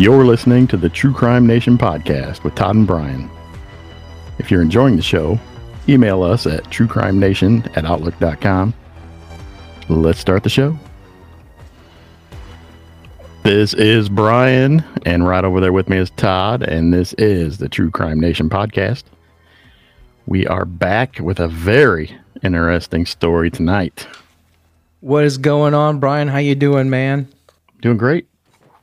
You're listening to the True Crime Nation podcast with Todd and Brian. If you're enjoying the show, email us at truecrimenation at outlook.com. Let's start the show. This is Brian, and right over there with me is Todd, and this is the True Crime Nation podcast. We are back with a very interesting story tonight. What is going on, Brian? How you doing, man? Doing great.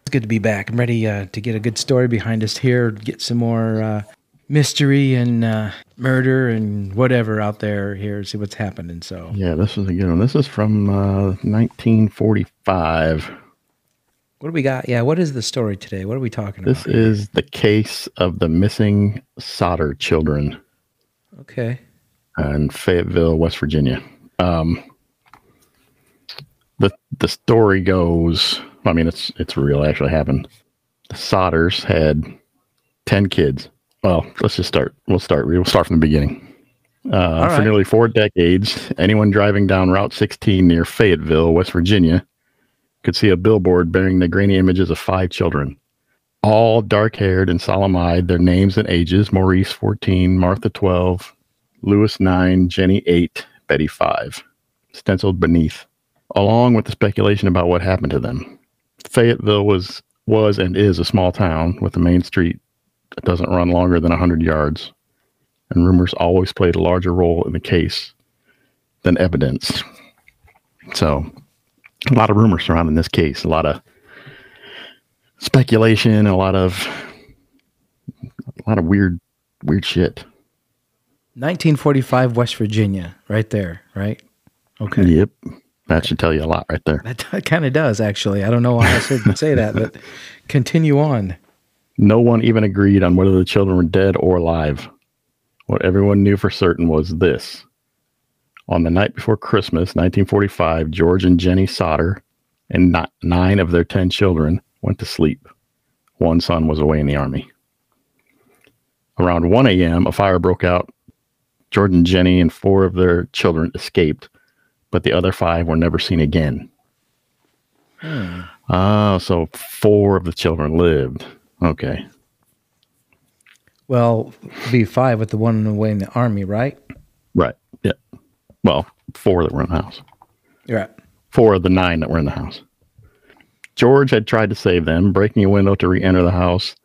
It's good to be back. I'm ready uh, to get a good story behind us here, get some more uh, mystery and uh, murder and whatever out there here, see what's happening. So, Yeah, this is a good one. This is from uh, 1945. what do we got? Yeah, what is the story today? What are we talking This about? This is the case of the missing Sodder children okay. in Fayetteville, West Virginia. Um, the the story goes. I mean, it's it's real. It actually happened. The Sodders had ten kids. Well, let's just start. We'll start. We'll start from the beginning. Uh, For nearly four decades, anyone driving down Route 16 near Fayetteville, West Virginia, could see a billboard bearing the grainy images of five children, all dark-haired and solemn-eyed. Their names and ages: Maurice, 14; Martha, 12; Lewis, 9; Jenny, 8; Betty, 5. Stenciled beneath, along with the speculation about what happened to them. Fayetteville was was and is a small town with a main street that doesn't run longer than 100 yards, and rumors always played a larger role in the case than evidence. So, a lot of rumors surrounding this case, a lot of speculation, a lot of a lot of weird weird shit. 1945, West Virginia, right there, right? Okay. Yep. That should tell you a lot right there. That kind of does, actually. I don't know why I should say that, but continue on. No one even agreed on whether the children were dead or alive. What everyone knew for certain was this. On the night before Christmas, 1945, George and Jenny Sodder and ni- nine of their 10 children went to sleep. One son was away in the army. Around 1 a.m., a fire broke out. George and Jenny and four of their children escaped, but the other five were never seen again. Oh, so four of the children lived. Okay. Well, be five with the one away in the army, right? Right. Yeah. Well, four that were in the house. You're right. Four of the nine that were in the house. George had tried to save them, breaking a window to re enter the house,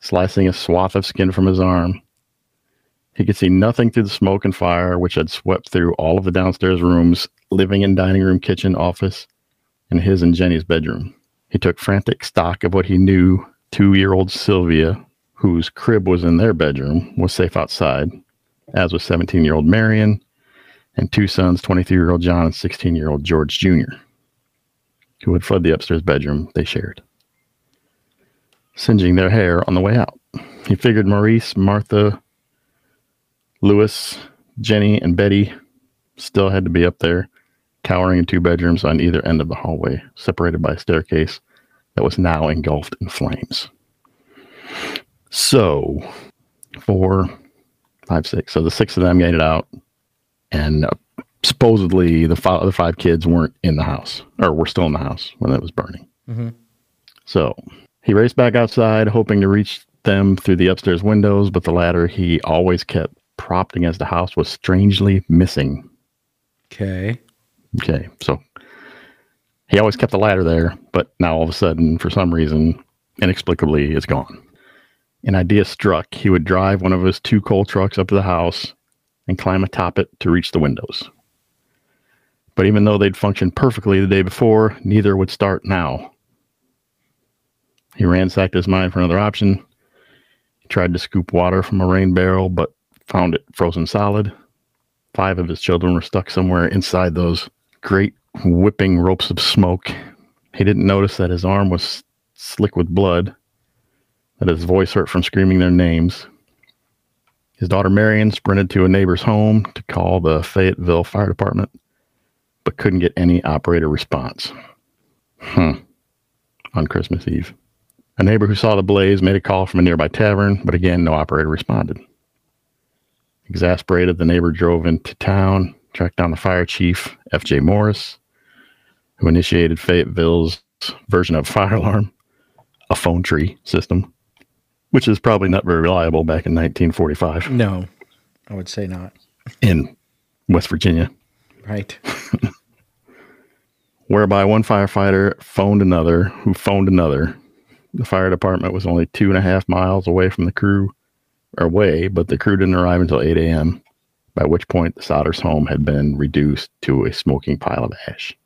slicing a swath of skin from his arm. He could see nothing through the smoke and fire, which had swept through all of the downstairs rooms, living in dining room, kitchen, office, and his and Jenny's bedroom. He took frantic stock of what he knew two year old Sylvia, whose crib was in their bedroom, was safe outside, as was 17 year old Marion, and two sons, 23 year old John and 16 year old George Jr., who had fled the upstairs bedroom they shared, singeing their hair on the way out. He figured Maurice, Martha, Lewis, Jenny, and Betty still had to be up there, cowering in two bedrooms on either end of the hallway, separated by a staircase that was now engulfed in flames. So, four, five, six. So the six of them made it out, and uh, supposedly the five, other five kids weren't in the house or were still in the house when it was burning. Mhm. So he raced back outside, hoping to reach them through the upstairs windows, but the ladder he always kept propped against the house was strangely missing. Okay. Okay, so he always kept the ladder there, but now all of a sudden, for some reason, inexplicably, it's gone. An idea struck. He would drive one of his two coal trucks up to the house and climb atop it to reach the windows. But even though they'd functioned perfectly the day before, neither would start now. He ransacked his mind for another option. He tried to scoop water from a rain barrel, but found it frozen solid. Five of his children were stuck somewhere inside those great whipping ropes of smoke. He didn't notice that his arm was slick with blood, that his voice hurt from screaming their names. His daughter Marion sprinted to a neighbor's home to call the Fayetteville Fire Department, but couldn't get any operator response. Hmm. On Christmas Eve. A neighbor who saw the blaze made a call from a nearby tavern, but again, no operator responded. Exasperated, the neighbor drove into town, tracked down the fire chief, F.J. Morris, who initiated Fayetteville's version of fire alarm. a phone tree system, which is probably not very reliable back in 1945 No, I would say not. in West Virginia, Right. whereby one firefighter phoned another who phoned another. The fire department was only two and a half miles away from the crew, or away, but the crew didn't arrive until 8 a.m., by which point the Sodders' home had been reduced to a smoking pile of ash.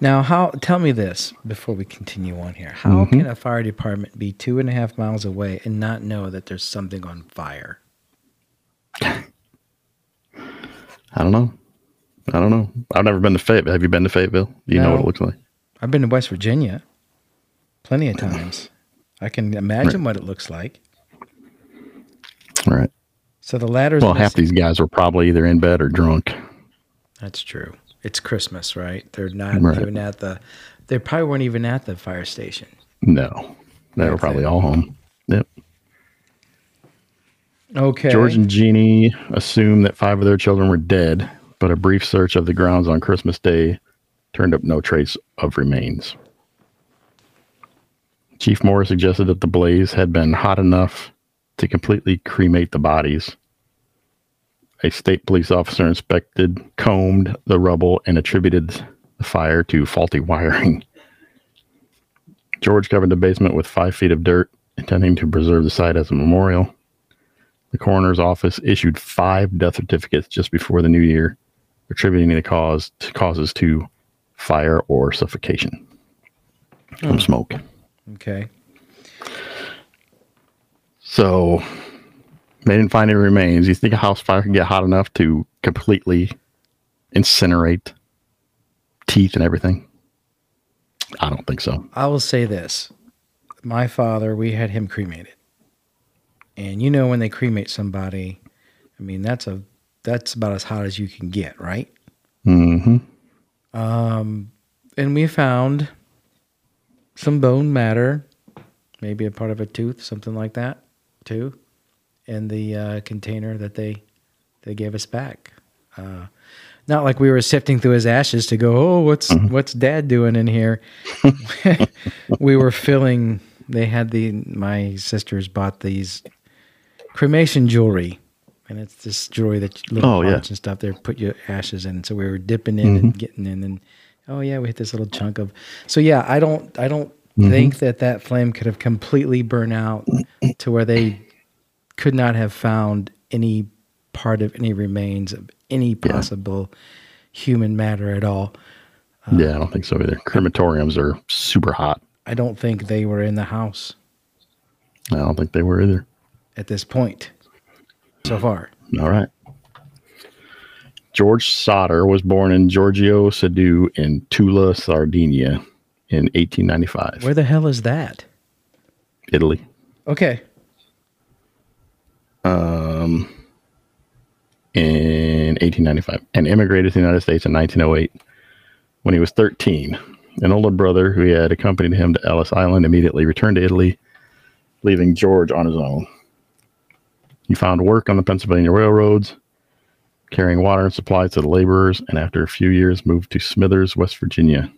Now, how? Tell me this before we continue on here. How Mm-hmm. can a fire department be two and a half miles away and not know that there's something on fire? I don't know. I don't know. I've never been to Fayetteville. Have you been to Fayetteville? Do you know what it looks like? I've been to West Virginia plenty of times. I can imagine what it looks like. All right. So the ladder's Well, half these guys were probably either in bed or drunk. That's true. It's Christmas, right? They're not Right. even at the. They probably weren't even at the fire station. No, they were probably it. all home. Yep. Okay. George and Jeannie assumed that five of their children were dead, but a brief search of the grounds on Christmas Day turned up no trace of remains. Chief Moore suggested that the blaze had been hot enough to completely cremate the bodies. A state police officer inspected, combed the rubble, and attributed the fire to faulty wiring. George covered the basement with five feet of dirt, intending to preserve the site as a memorial. The coroner's office issued five death certificates just before the new year, attributing the cause to causes to fire or suffocation from smoke. Okay. So they didn't find any remains. You think a house fire can get hot enough to completely incinerate teeth and everything? I don't think so. I will say this. My father, we had him cremated. And you know when they cremate somebody, I mean that's a that's about as hot as you can get, right? Mm-hmm. Um and we found some bone matter, maybe a part of a tooth, something like that, too, in the uh, container that they they gave us back. Uh, not like we were sifting through his ashes to go, oh, what's what's Dad doing in here? we were filling. They had the my sisters bought these cremation jewelry, and it's this jewelry that little Oh, yeah. and stuff. They put your ashes in, so we were dipping in and getting in, and oh yeah, we hit this little chunk of. So yeah, I don't, I don't Mm-hmm. think that that flame could have completely burned out to where they could not have found any part of any remains of any possible human matter at all. Uh, yeah, I don't think so either. Crematoriums are super hot. I don't think they were in the house I don't think they were either. at this point so far. All right. George Sodder was born in Giorgio Soddu in Tula, Sardinia in 1895, Where the hell is that? Italy. Okay. Um, in 1895 and immigrated to the United States in 1908 when he was 13. An older brother who had accompanied him to Ellis Island immediately returned to Italy, leaving George on his own. He found work on the Pennsylvania railroads, carrying water and supplies to the laborers, and after a few years moved to Smithers, West Virginia.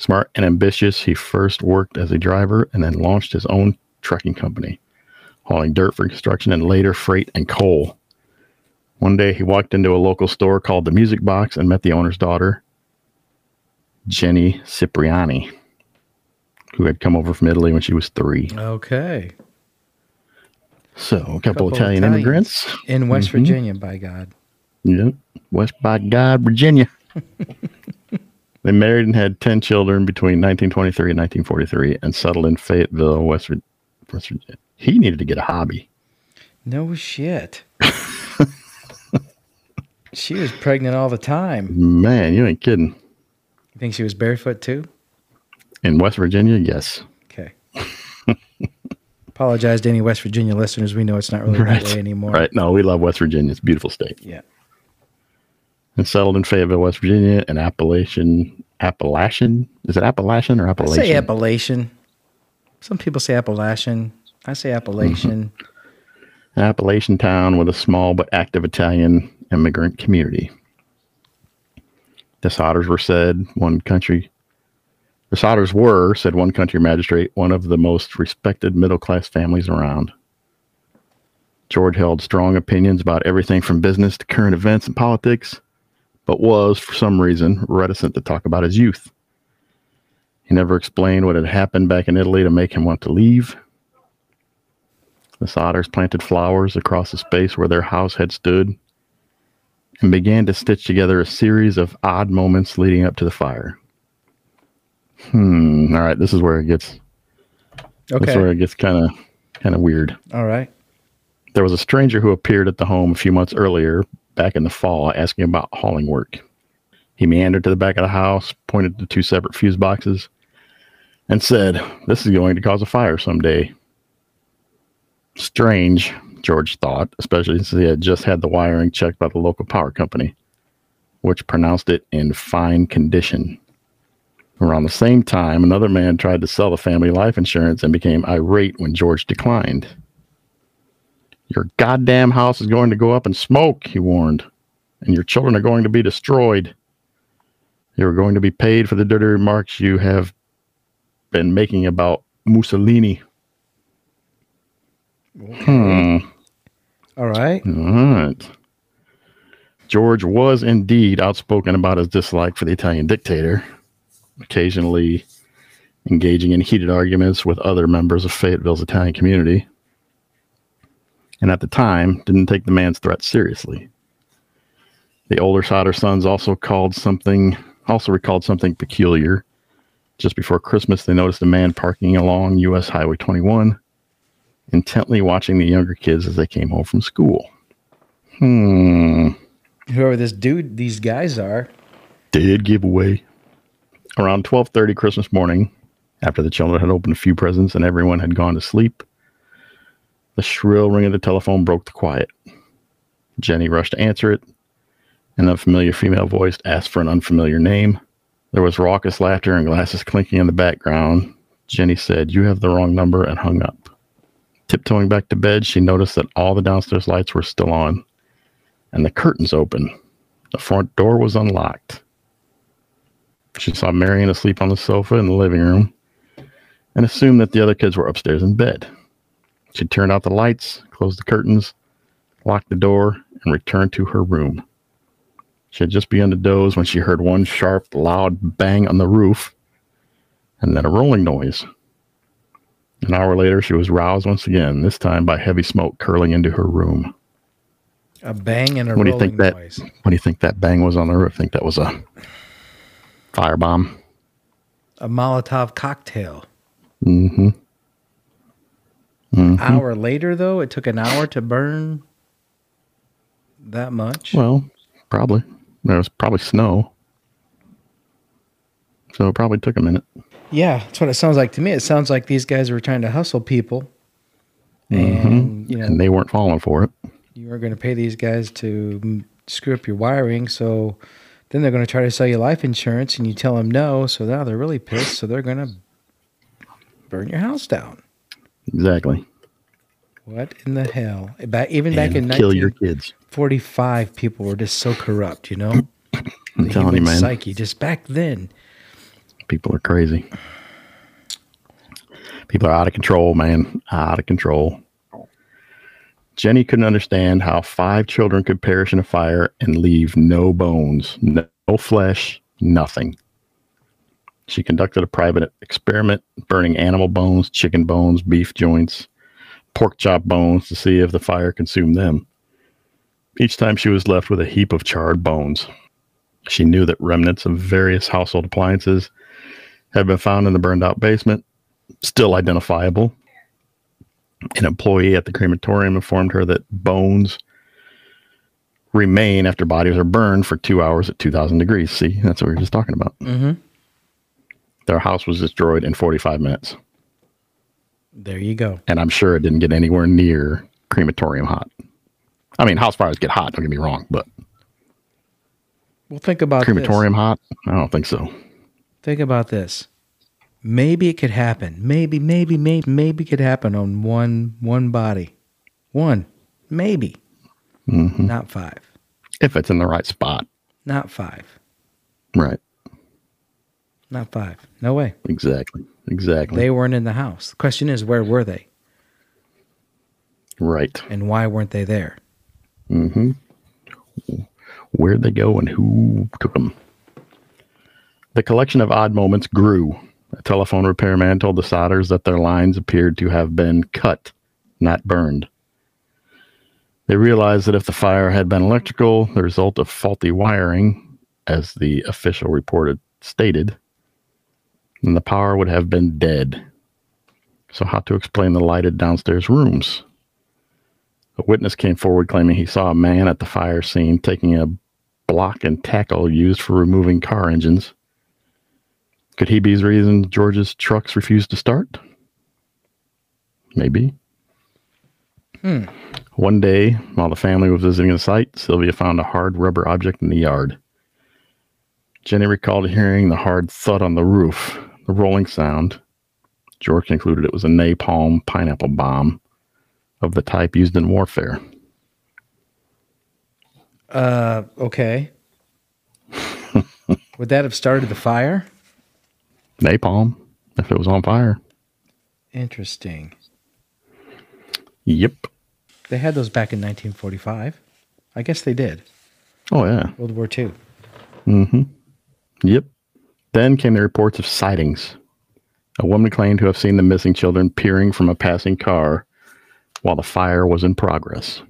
Smart and ambitious, he first worked as a driver and then launched his own trucking company, hauling dirt for construction and later freight and coal. One day he walked into a local store called the Music Box and met the owner's daughter, Jenny Cipriani, who had come over from Italy when she was three. Okay. So a couple, Couple Italian Italians. immigrants. In West Mhm. Virginia, by God. Yep. West by God, Virginia. they married and had 10 children between 1923 and 1943 and settled in Fayetteville, West, Virginia. He needed to get a hobby. No shit. she was pregnant all the time. Man, you ain't kidding. You think she was barefoot too? In West Virginia, yes. Okay. Apologize to any West Virginia listeners. We know it's not really Right. that way anymore. Right. No, we love West Virginia. It's a beautiful state. Yeah. And settled in Fayetteville, West Virginia, an Appalachian. Appalachian? Is it Appalachian or I Appalachian? say Appalachian. Some people say Appalachian. I say Appalachian. an Appalachian town with a small but active Italian immigrant community. The Sodders were said one country The Sodders were, said one country magistrate, one of the most respected middle class families around. George held strong opinions about everything from business to current events and politics, but was, for some reason, reticent to talk about his youth. He never explained what had happened back in Italy to make him want to leave. The Sodders planted flowers across the space where their house had stood and began to stitch together a series of odd moments leading up to the fire. Hmm. All right, this is where it gets. Okay. This is where it gets kind of kind of weird. All right. There was a stranger who appeared at the home a few months earlier, back in the fall, asking about hauling work. He meandered to the back of the house, pointed to two separate fuse boxes, and said, This is going to cause a fire someday. Strange, George thought, especially since he had just had the wiring checked by the local power company, which pronounced it in fine condition. Around the same time, another man tried to sell the family life insurance and became irate when George declined. Your goddamn house is going to go up in smoke, he warned, and your children are going to be destroyed. You're going to be paid for the dirty remarks you have been making about Mussolini. Hmm. All right. All right. George was indeed outspoken about his dislike for the Italian dictator, occasionally engaging in heated arguments with other members of Fayetteville's Italian community. And at the time, didn't take the man's threat seriously. The older Sodder sons also called something, also recalled something peculiar. Just before Christmas, they noticed a man parking along U.S. Highway 21 intently watching the younger kids as they came home from school. Hmm. Whoever this dude, these guys are. Did give away. Around 12:30 Christmas morning, after the children had opened a few presents and everyone had gone to sleep, the shrill ring of the telephone broke the quiet. Jenny rushed to answer it. An unfamiliar female voice asked for an unfamiliar name. There was raucous laughter and glasses clinking in the background. Jenny said, You have the wrong number, and hung up. Tiptoeing back to bed, she noticed that all the downstairs lights were still on and the curtains open. The front door was unlocked. She saw Marion asleep on the sofa in the living room and assumed that the other kids were upstairs in bed. She turned out the lights, closed the curtains, locked the door, and returned to her room. She had just begun to doze when she heard one sharp, loud bang on the roof and then a rolling noise. An hour later, she was roused once again, this time by heavy smoke curling into her room. A bang and a What do you rolling think that? noise. What do you think that bang was on the roof? Think that was a firebomb? A Molotov cocktail. Mm-hmm. Mm-hmm. Hour later, though, it took an hour to burn that much. Well, probably. There was probably snow, so it probably took a minute. Yeah, that's what it sounds like to me. It sounds like these guys were trying to hustle people, Mm-hmm. and you know, And they weren't falling for it. you were going to pay these guys to screw up your wiring. So then they're going to try to sell you life insurance, and you tell them no. So now they're really pissed. So they're going to burn your house down. Exactly. What in the hell? Back even back and in kill your kids. 1945, people were just so corrupt. You know, I'm the telling you, man. psyche. Just back then. People are crazy. People are out of control, man. Out of control. Jenny couldn't understand how five children could perish in a fire and leave no bones, no flesh, nothing. She conducted a private experiment, burning animal bones, chicken bones, beef joints, pork chop bones to see if the fire consumed them. Each time she was left with a heap of charred bones. She knew that remnants of various household appliances had been found in the burned out basement, still identifiable. An employee at the crematorium informed her that bones remain after bodies are burned for two hours at 2000 degrees. See, that's what we were just talking about. Mm-hmm. Their house was destroyed in 45 minutes. There you go. And I'm sure it didn't get anywhere near crematorium hot. I mean, house fires get hot, don't get me wrong, but Well, think about this. crematorium hot? I don't think so. Think about this. Maybe it could happen. Maybe, maybe, maybe, maybe it could happen on one one body. One. Maybe. hmm Not five. If it's in the right spot. Not five. Right. Not five. No way. Exactly. Exactly. They weren't in the house. The question is, where were they? right. And why weren't they there? Mm-hmm. Where'd they go and who took them? The collection of odd moments grew. A telephone repairman told the Sodders that their lines appeared to have been cut, not burned. They realized that if the fire had been electrical, the result of faulty wiring, as the official report had stated, then the power would have been dead. So, how to explain the lighted downstairs rooms? A witness came forward claiming he saw a man at the fire scene taking a block and tackle used for removing car engines. Could he be the reason George's trucks refused to start? Maybe. Hmm. One day, while the family was visiting the site, Sylvia found a hard rubber object in the yard. Jenny recalled hearing the hard thud on the roof, the rolling sound. George concluded it was a napalm pineapple bomb of the type used in warfare. Uh, okay. Would that have started the fire? Napalm, if it was on fire. Interesting. Yep. They had those back in 1945. I guess they did. Oh, yeah. World War II. Mm-hmm. Yep. Then came the reports of sightings. A woman claimed to have seen the missing children peering from a passing car while the fire was in progress.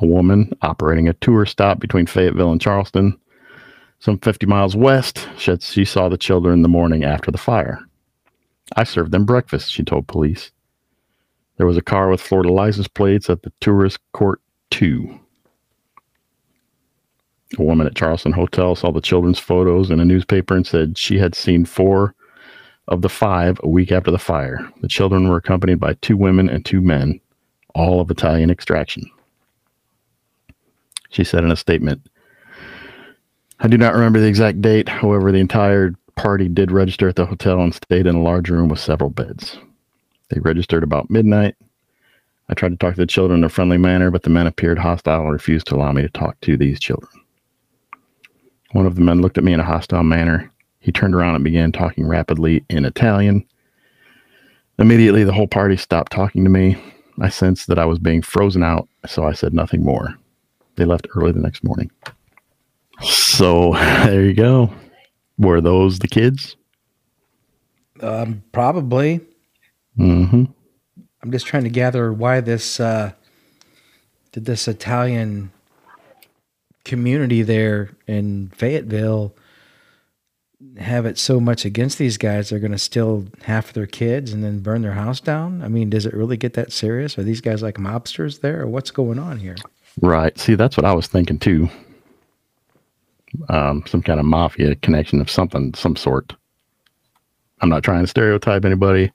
A woman operating a tour stop between Fayetteville and Charleston, some 50 miles west, said she saw the children the morning after the fire. I served them breakfast, she told police. There was a car with Florida license plates at the Tourist Court 2. A woman at Charleston Hotel saw the children's photos in a newspaper and said she had seen four of the five a week after the fire. The children were accompanied by two women and two men, all of Italian extraction. She said in a statement, I do not remember the exact date. However, the entire party did register at the hotel and stayed in a large room with several beds. They registered about midnight. I tried to talk to the children in a friendly manner, but the men appeared hostile and refused to allow me to talk to these children. One of the men looked at me in a hostile manner. He turned around and began talking rapidly in Italian. Immediately, the whole party stopped talking to me. I sensed that I was being frozen out, so I said nothing more. They left early the next morning. So there you go. Were those the kids? Um, probably. Mm-hmm. I'm just trying to gather why this uh, did this Italian community there in Fayetteville have it so much against these guys they're going to steal half of their kids and then burn their house down? I mean, does it really get that serious? Are these guys like mobsters there, or what's going on here? Right. See, that's what I was thinking too. Um, some kind of mafia connection of something, some sort. I'm not trying to stereotype anybody,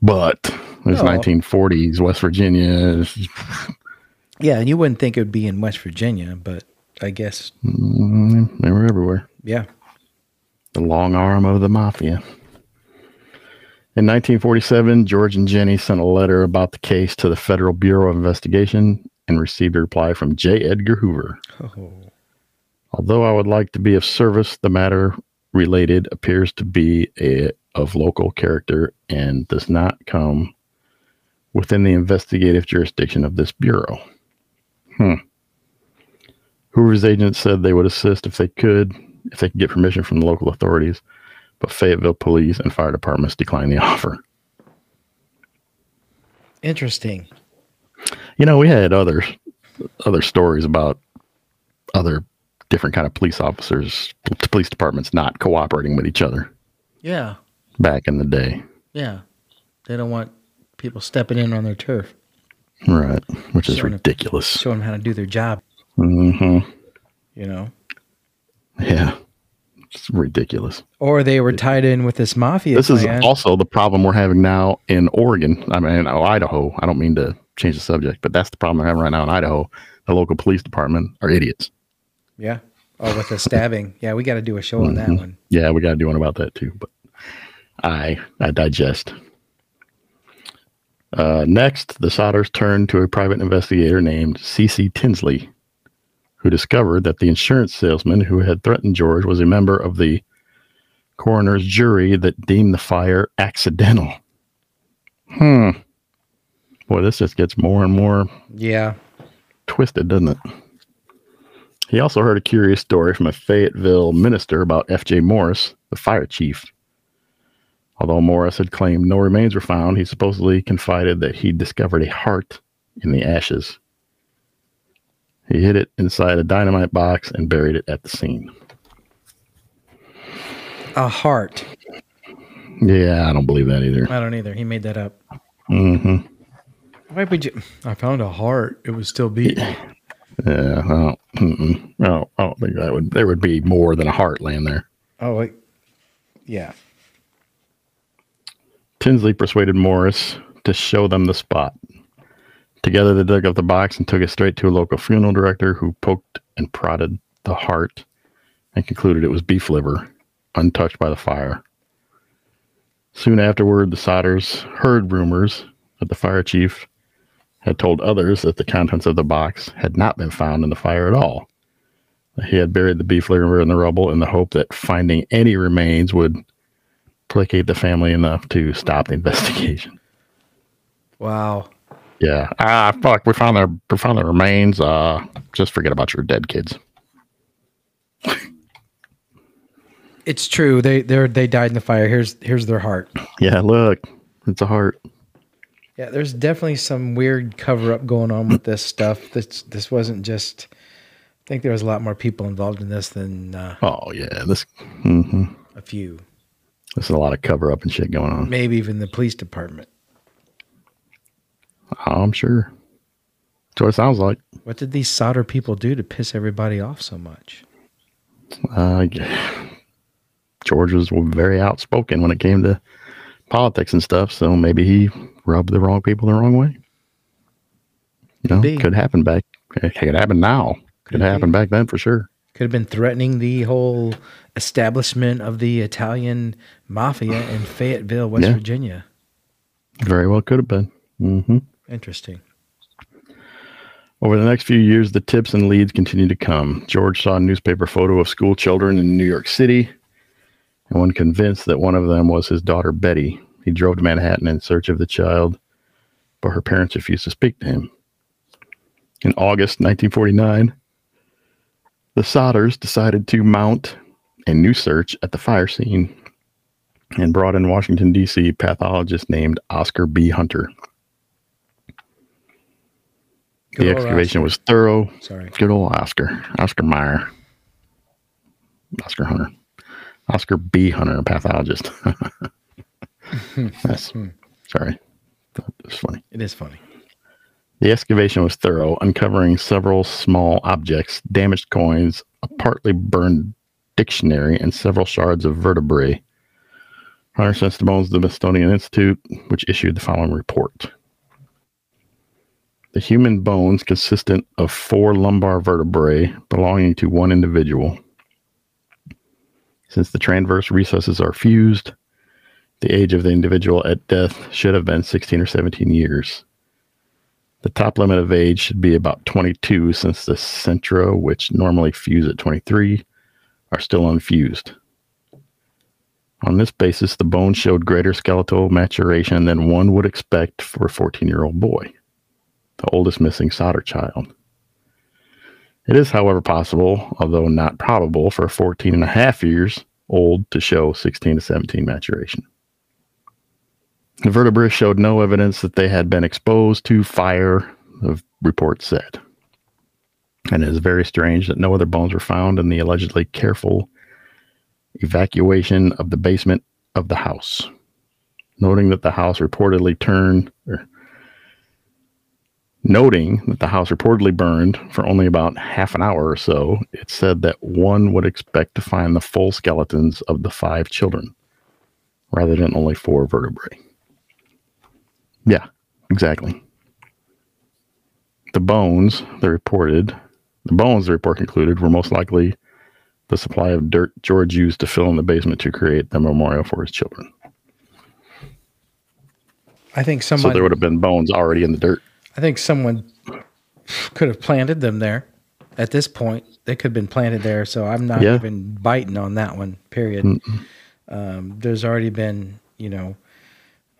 but it's No. 1940s West Virginia. Yeah, and you wouldn't think it would be in West Virginia, but I guess Mm, They were everywhere. yeah. The long arm of the mafia. In 1947, George and Jenny sent a letter about the case to the Federal Bureau of Investigation and received a reply from J. Edgar Hoover. Oh, Although I would like to be of service, the matter related appears to be a, of local character and does not come within the investigative jurisdiction of this bureau. Hmm. Hoover's agents said they would assist if they could, if they could get permission from the local authorities, but Fayetteville police and fire departments declined the offer. interesting. You know, we had other other stories about other different kind of police officers, police departments not cooperating with each other Yeah, back in the day. yeah. They don't want people stepping in on their turf, Right. Which is Sure. ridiculous. show them how to do their job. Hmm You know, Yeah. It's ridiculous. or they were tied in with this mafia. This is also the problem we're having now in Oregon. I mean, oh, Idaho. I don't mean to change the subject, but that's the problem we're having right now in Idaho. The local police department are idiots. yeah. Oh, with the stabbing. Yeah, we got to do a show on that Mhm. one. Yeah, we got to do one about that too. But I I digest. Uh, next, the Sodders turned to a private investigator named C.C. Tinsley, who discovered that the insurance salesman who had threatened George was a member of the coroner's jury that deemed the fire accidental. Hmm. Boy, this just gets more and more Yeah. twisted, doesn't it? He also heard a curious story from a Fayetteville minister about F.J. Morris, the fire chief. Although Morris had claimed no remains were found, he supposedly confided that he discovered a heart in the ashes. He hid it inside a dynamite box and buried it at the scene. A heart. Yeah, I don't believe that either. I don't either. He made that up. Mm-hmm. Why would you? I found a heart. It was still beating. Yeah, I don't, mm-mm. no, I don't think that would. There would be more than a heart laying there. Oh, wait. yeah. Tinsley persuaded Morris to show them the spot. Together, they dug up the box and took it straight to a local funeral director who poked and prodded the heart and concluded it was beef liver, untouched by the fire. Soon afterward, the Sodders heard rumors that the fire chief had told others that the contents of the box had not been found in the fire at all. He had buried the beef liver in the rubble in the hope that finding any remains would placate the family enough to stop the investigation. Wow. Yeah. Ah, fuck. We found their we found their remains. Uh, just forget about your dead kids. It's true. They they they died in the fire. Here's here's their heart. Yeah. Look, it's a heart. Yeah, there's definitely some weird cover up going on with this stuff. This this wasn't just. I think there was a lot more people involved in this than uh, Oh yeah. This. hmm a few. There's a lot of cover up and shit going on. Maybe even the police department. I'm sure. That's what it sounds like. What did these Sodder people do to piss everybody off so much? Uh. George was very outspoken when it came to politics and stuff, so maybe he rubbed the wrong people the wrong way. You know, be. could happen back. It could happen now. Could, Could happen back then for sure. Could have been threatening the whole establishment of the Italian mafia in Fayetteville, West Yeah. Virginia. Very well could have been. hmm Interesting. Over the next few years, the tips and leads continued to come. George saw a newspaper photo of school children in New York City, and when convinced that one of them was his daughter Betty, he drove to Manhattan in search of the child, but her parents refused to speak to him. In August 1949, the Sodders decided to mount a new search at the fire scene and brought in Washington, D.C. pathologist named Oscar B. Hunter. Good the excavation was thorough, Sorry. Good old Oscar. Oscar Mayer. Oscar Hunter. Oscar B. Hunter, a pathologist. That's, hmm. sorry. That's funny. It is funny. The excavation was thorough, uncovering several small objects, damaged coins, a partly burned dictionary, and several shards of vertebrae. Hunter sent the bones to the Smithsonian Institute, which issued the following report. The human bones consistent of four lumbar vertebrae belonging to one individual. Since the transverse processes are fused, the age of the individual at death should have been 16 or 17 years. The top limit of age should be about 22 since the centra, which normally fuse at 23, are still unfused. On this basis, the bone showed greater skeletal maturation than one would expect for a 14 year old boy, the oldest missing Sodder child. It is, however, possible, although not probable, for a 14 and a half years old to show 16 to 17 maturation. The vertebrae showed no evidence that they had been exposed to fire, the report said. And it is very strange that no other bones were found in the allegedly careful evacuation of the basement of the house. Noting that the house reportedly turned, or noting that the house reportedly burned for only about half an hour or so, it said that one would expect to find the full skeletons of the five children rather than only four vertebrae. Yeah, exactly. The bones, they reported, the bones the report concluded were most likely the supply of dirt George used to fill in the basement to create the memorial for his children. I think some So there would have been bones already in the dirt. I think someone could have planted them there. At this point, they could have been planted there. So I'm not Yeah. even biting on that one. Period. Um, there's already been, you know,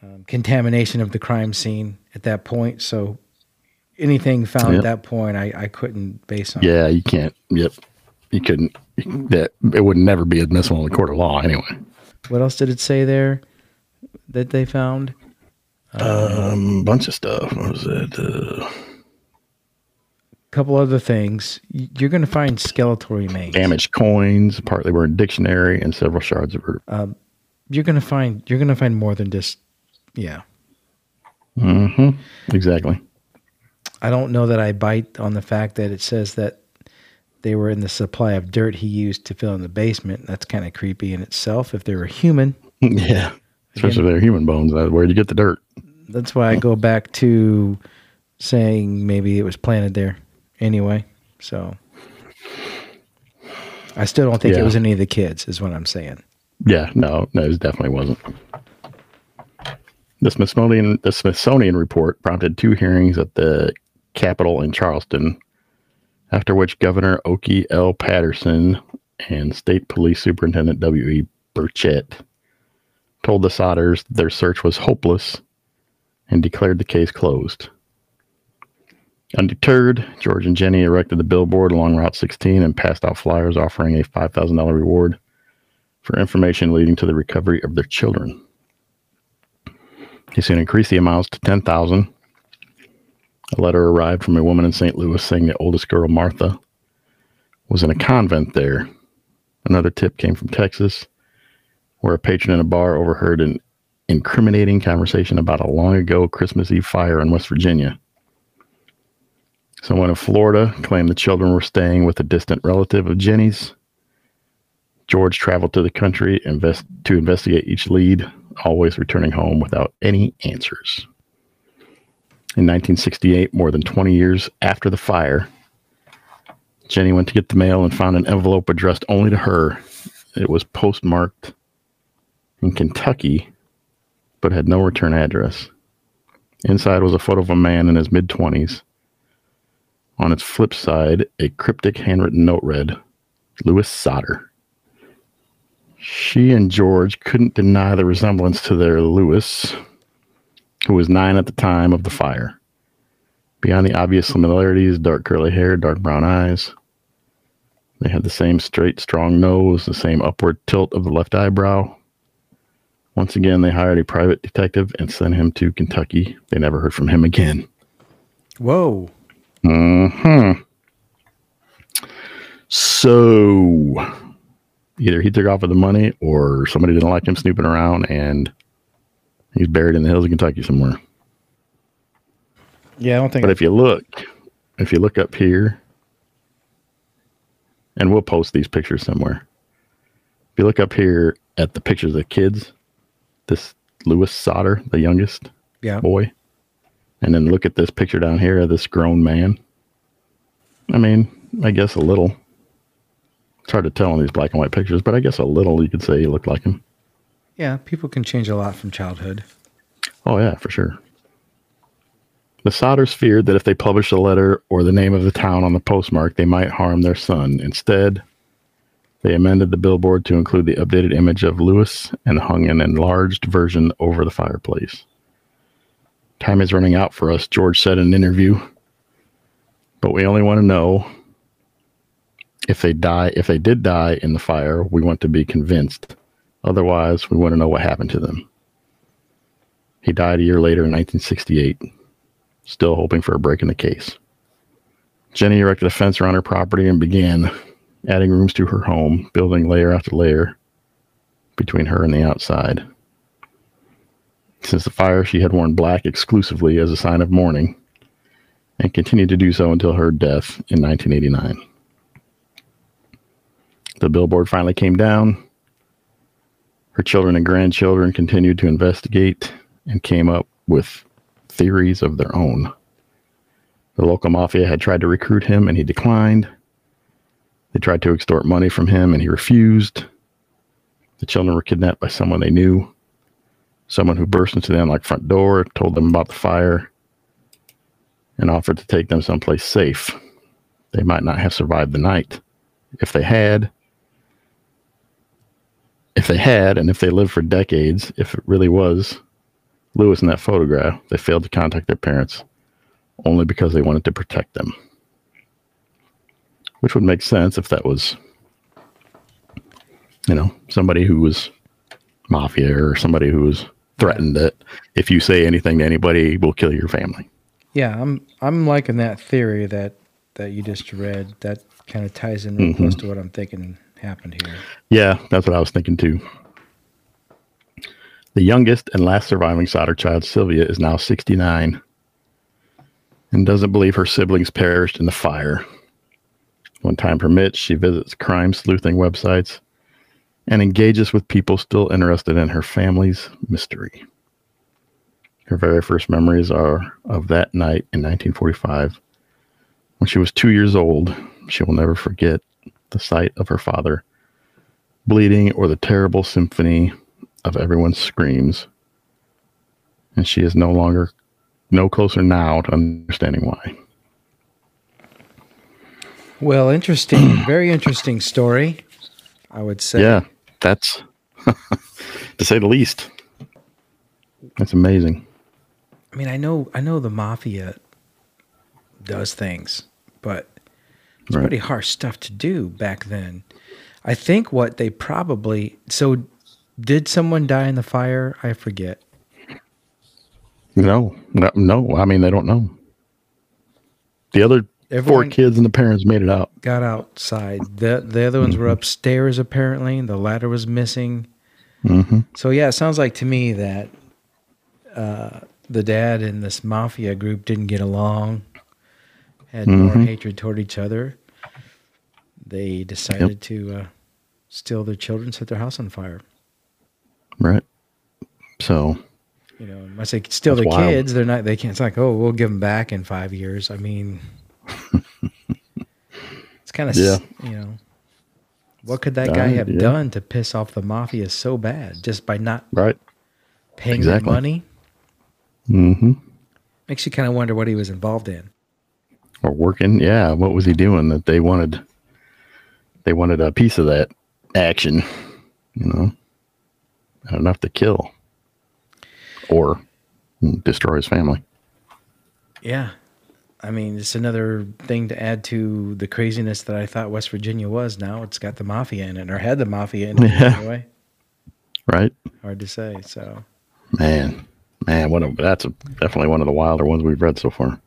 um, contamination of the crime scene at that point. So anything found Yep. at that point, I, I couldn't base on. Yeah, you can't. Yep, you couldn't. That it would never be admissible in the court of law anyway. What else did it say there that they found? Um, bunch of stuff. What was it? Uh, couple other things. You're going to find skeletal remains. damaged coins, partly in dictionary, and several shards of earth. Um, you're going to find you're going to find more than just yeah. Mm-hmm. Exactly. I don't know that I bite on the fact that it says that they were in the supply of dirt he used to fill in the basement. That's kind of creepy in itself. If they were human, yeah. Especially if they're human bones. Uh, Where'd you get the dirt? That's why I go back to saying maybe it was planted there anyway. So I still don't think it was any of the kids, is what I'm saying. Yeah, no, no, it definitely wasn't. The Smithsonian the Smithsonian report prompted two hearings at the Capitol in Charleston, after which Governor Okey L. Patterson and State Police Superintendent W. E. Burchett told the Sodders their search was hopeless and declared the case closed. Undeterred, George and Jenny erected the billboard along Route 16 and passed out flyers offering a $5,000 reward for information leading to the recovery of their children. He soon increased the amounts to 10,000. A letter arrived from a woman in St. Louis saying the oldest girl, Martha, was in a convent there. Another tip came from Texas, where a patron in a bar overheard an incriminating conversation about a long ago Christmas Eve fire in West Virginia. Someone in Florida claimed the children were staying with a distant relative of Jenny's. George traveled to the country invest, to investigate each lead, always returning home without any answers. In 1968, more than 20 years after the fire, Jenny went to get the mail and found an envelope addressed only to her. It was postmarked in Kentucky, but had no return address. Inside was a photo of a man in his mid 20s. On its flip side, a cryptic handwritten note read, Lewis Sodder. She and George couldn't deny the resemblance to their Lewis, who was nine at the time of the fire. Beyond the obvious similarities, dark curly hair, dark brown eyes. They had the same straight, strong nose, the same upward tilt of the left eyebrow. Once again, they hired a private detective and sent him to Kentucky. They never heard from him again. Whoa. Hmm. So either he took off with the money or somebody didn't like him snooping around and he's buried in the hills of Kentucky somewhere. Yeah, I don't think But if you look, if you look up here, and we'll post these pictures somewhere. If you look up here at the pictures of the kids, this Lewis Sodder, the youngest yeah. boy, and then look at this picture down here of this grown man. I mean, I guess a little. It's hard to tell in these black and white pictures, but I guess a little you could say he looked like him. Yeah, people can change a lot from childhood. Oh, yeah, for sure. The Sodders feared that if they published a letter or the name of the town on the postmark, they might harm their son. Instead, they amended the billboard to include the updated image of Lewis and hung an enlarged version over the fireplace. Time is running out for us, George said in an interview. But we only want to know if they die, if they did die in the fire, we want to be convinced. Otherwise, we want to know what happened to them. He died a year later in 1968, still hoping for a break in the case. Jenny erected a fence around her property and began adding rooms to her home, building layer after layer between her and the outside. Since the fire, she had worn black exclusively as a sign of mourning and continued to do so until her death in 1989. The billboard finally came down. Her children and grandchildren continued to investigate and came up with theories of their own. The local mafia had tried to recruit him and he declined. They tried to extort money from him and he refused. The children were kidnapped by someone they knew, someone who burst into the unlocked front door, told them about the fire, and offered to take them someplace safe. They might not have survived the night. If they had, if they had, and if they lived for decades, if it really was Lewis in that photograph, they failed to contact their parents only because they wanted to protect them. Which would make sense if that was, you know, somebody who was mafia or somebody who was threatened that if you say anything to anybody, we'll kill your family. Yeah, I'm I'm liking that theory that that you just read. That kind of ties in real mm-hmm. close to what I'm thinking happened here. Yeah, that's what I was thinking too. The youngest and last surviving Sodder child, Sylvia, is now 69 and doesn't believe her siblings perished in the fire. When time permits, she visits crime sleuthing websites and engages with people still interested in her family's mystery. Her very first memories are of that night in 1945 when she was two years old. She will never forget the sight of her father bleeding or the terrible symphony of everyone's screams. And she is no longer, no closer now to understanding why. Well, interesting, very interesting story. I would say. Yeah, that's to say the least. That's amazing. I mean, I know, I know the mafia does things, but it's Right. pretty harsh stuff to do back then. I think what they probably so did someone die in the fire? I forget. No, no, no. I mean, they don't know. The other Everyone- four kids and the parents made it out. Got outside. The the other ones were upstairs apparently. The ladder was missing. hmm So yeah, it sounds like to me that uh, the dad and this mafia group didn't get along, had more Mhm. hatred toward each other. They decided to uh, steal their children, set their house on fire. Right. So, You know, I say steal That's their wild. kids. They're not. They can't. It's like, oh, we'll give them back in five years. I mean, it's kind of Yeah. you know, what could that guy have yeah. done to piss off the mafia so bad just by not right. paying Exactly. money? hmm Makes you kind of wonder what he was involved in. Or working. Yeah. What was he doing that they wanted? They wanted a piece of that action. You know, not enough to kill or destroy his family. Yeah. I mean, it's another thing to add to the craziness that I thought West Virginia was. Now it's got the mafia in it, or had the mafia in it Yeah. anyway. Right. Hard to say. So, Man. Man. What a, that's a, definitely one of the wilder ones we've read so far.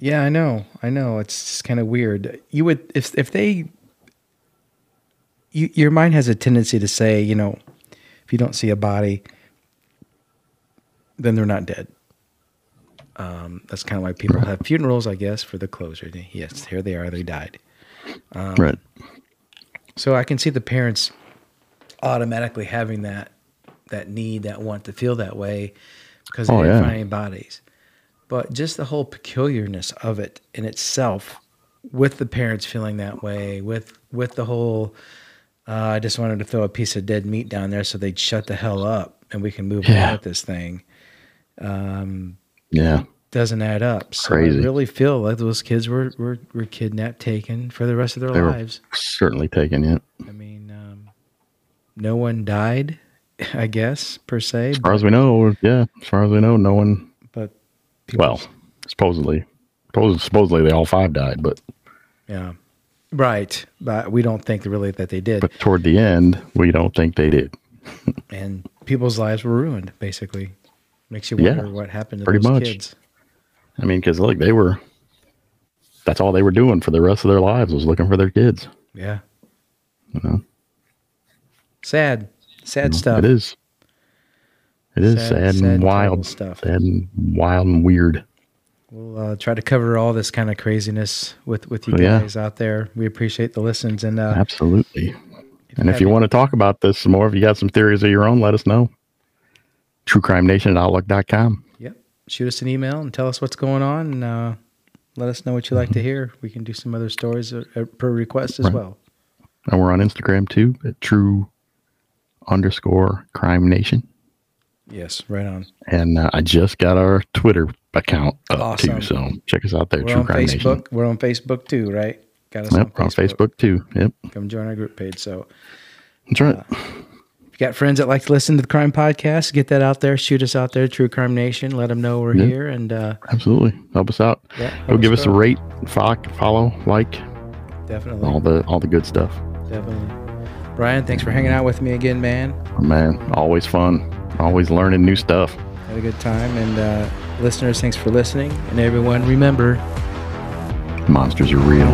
yeah, I know. I know. It's just kind of weird. You would, if, if they, you, your mind has a tendency to say, you know, if you don't see a body, then they're not dead. Um, that's kind of why people have funerals, I guess, for the closure. Yes, here they are. They died. Um, right. So I can see the parents automatically having that that need, that want to feel that way because they Oh, didn't yeah. find any bodies. But just the whole peculiarness of it in itself, with the parents feeling that way, with with the whole, uh, I just wanted to throw a piece of dead meat down there so they'd shut the hell up and we can move on with this thing. Um, Yeah. doesn't add up. So Crazy. I really feel like those kids were, were were kidnapped, taken for the rest of their They lives. Certainly taken it. I mean, um, no one died, I guess per se. As far as we know, yeah. As far as we know, no one. but people- Well, supposedly, suppos- supposedly they all five died, but yeah, right. But we don't think really that they did, but toward the end, we don't think they did. and people's lives were ruined. Basically, makes you Yeah, wonder what happened to pretty those much. kids. I mean, because look, they were. That's all they were doing for the rest of their lives was looking for their kids. Yeah, You know, sad, sad You know, stuff. It is. It is Sad- sad, sad and wild stuff. Sad and wild and weird. We'll uh, try to cover all this kind of craziness with with you Oh, yeah. guys out there. We appreciate the listens and uh, Absolutely. And if you want to talk about this some more, if you got some theories of your own, let us know. TrueCrimeNation at Outlook.com. Yep. Shoot us an email and tell us what's going on and uh, let us know what you like to hear. We can do some other stories uh, uh, per request as Right. well. And we're on Instagram too at true underscore crime nation. Yes, right on. And uh, I just got our Twitter account up Awesome. too. So check us out there, We're True on Crime Facebook. Nation. We're on Facebook too, right? Got us Yep, on, we're on Facebook. Facebook too. Yep, Come join our group page. So that's right. Got friends that like to listen to the crime podcast, get that out there. Shoot us out there, True Crime Nation. Let them know we're Yeah. here. And uh, Absolutely. Help us out. yeah, Go give us a rate, fo- follow, like, Definitely. all the all the good stuff. Definitely. Brian, thanks for hanging out with me again, man. Oh, man, always fun. Always learning new stuff. Had a good time. And uh, listeners, thanks for listening. And everyone, remember Monsters are real.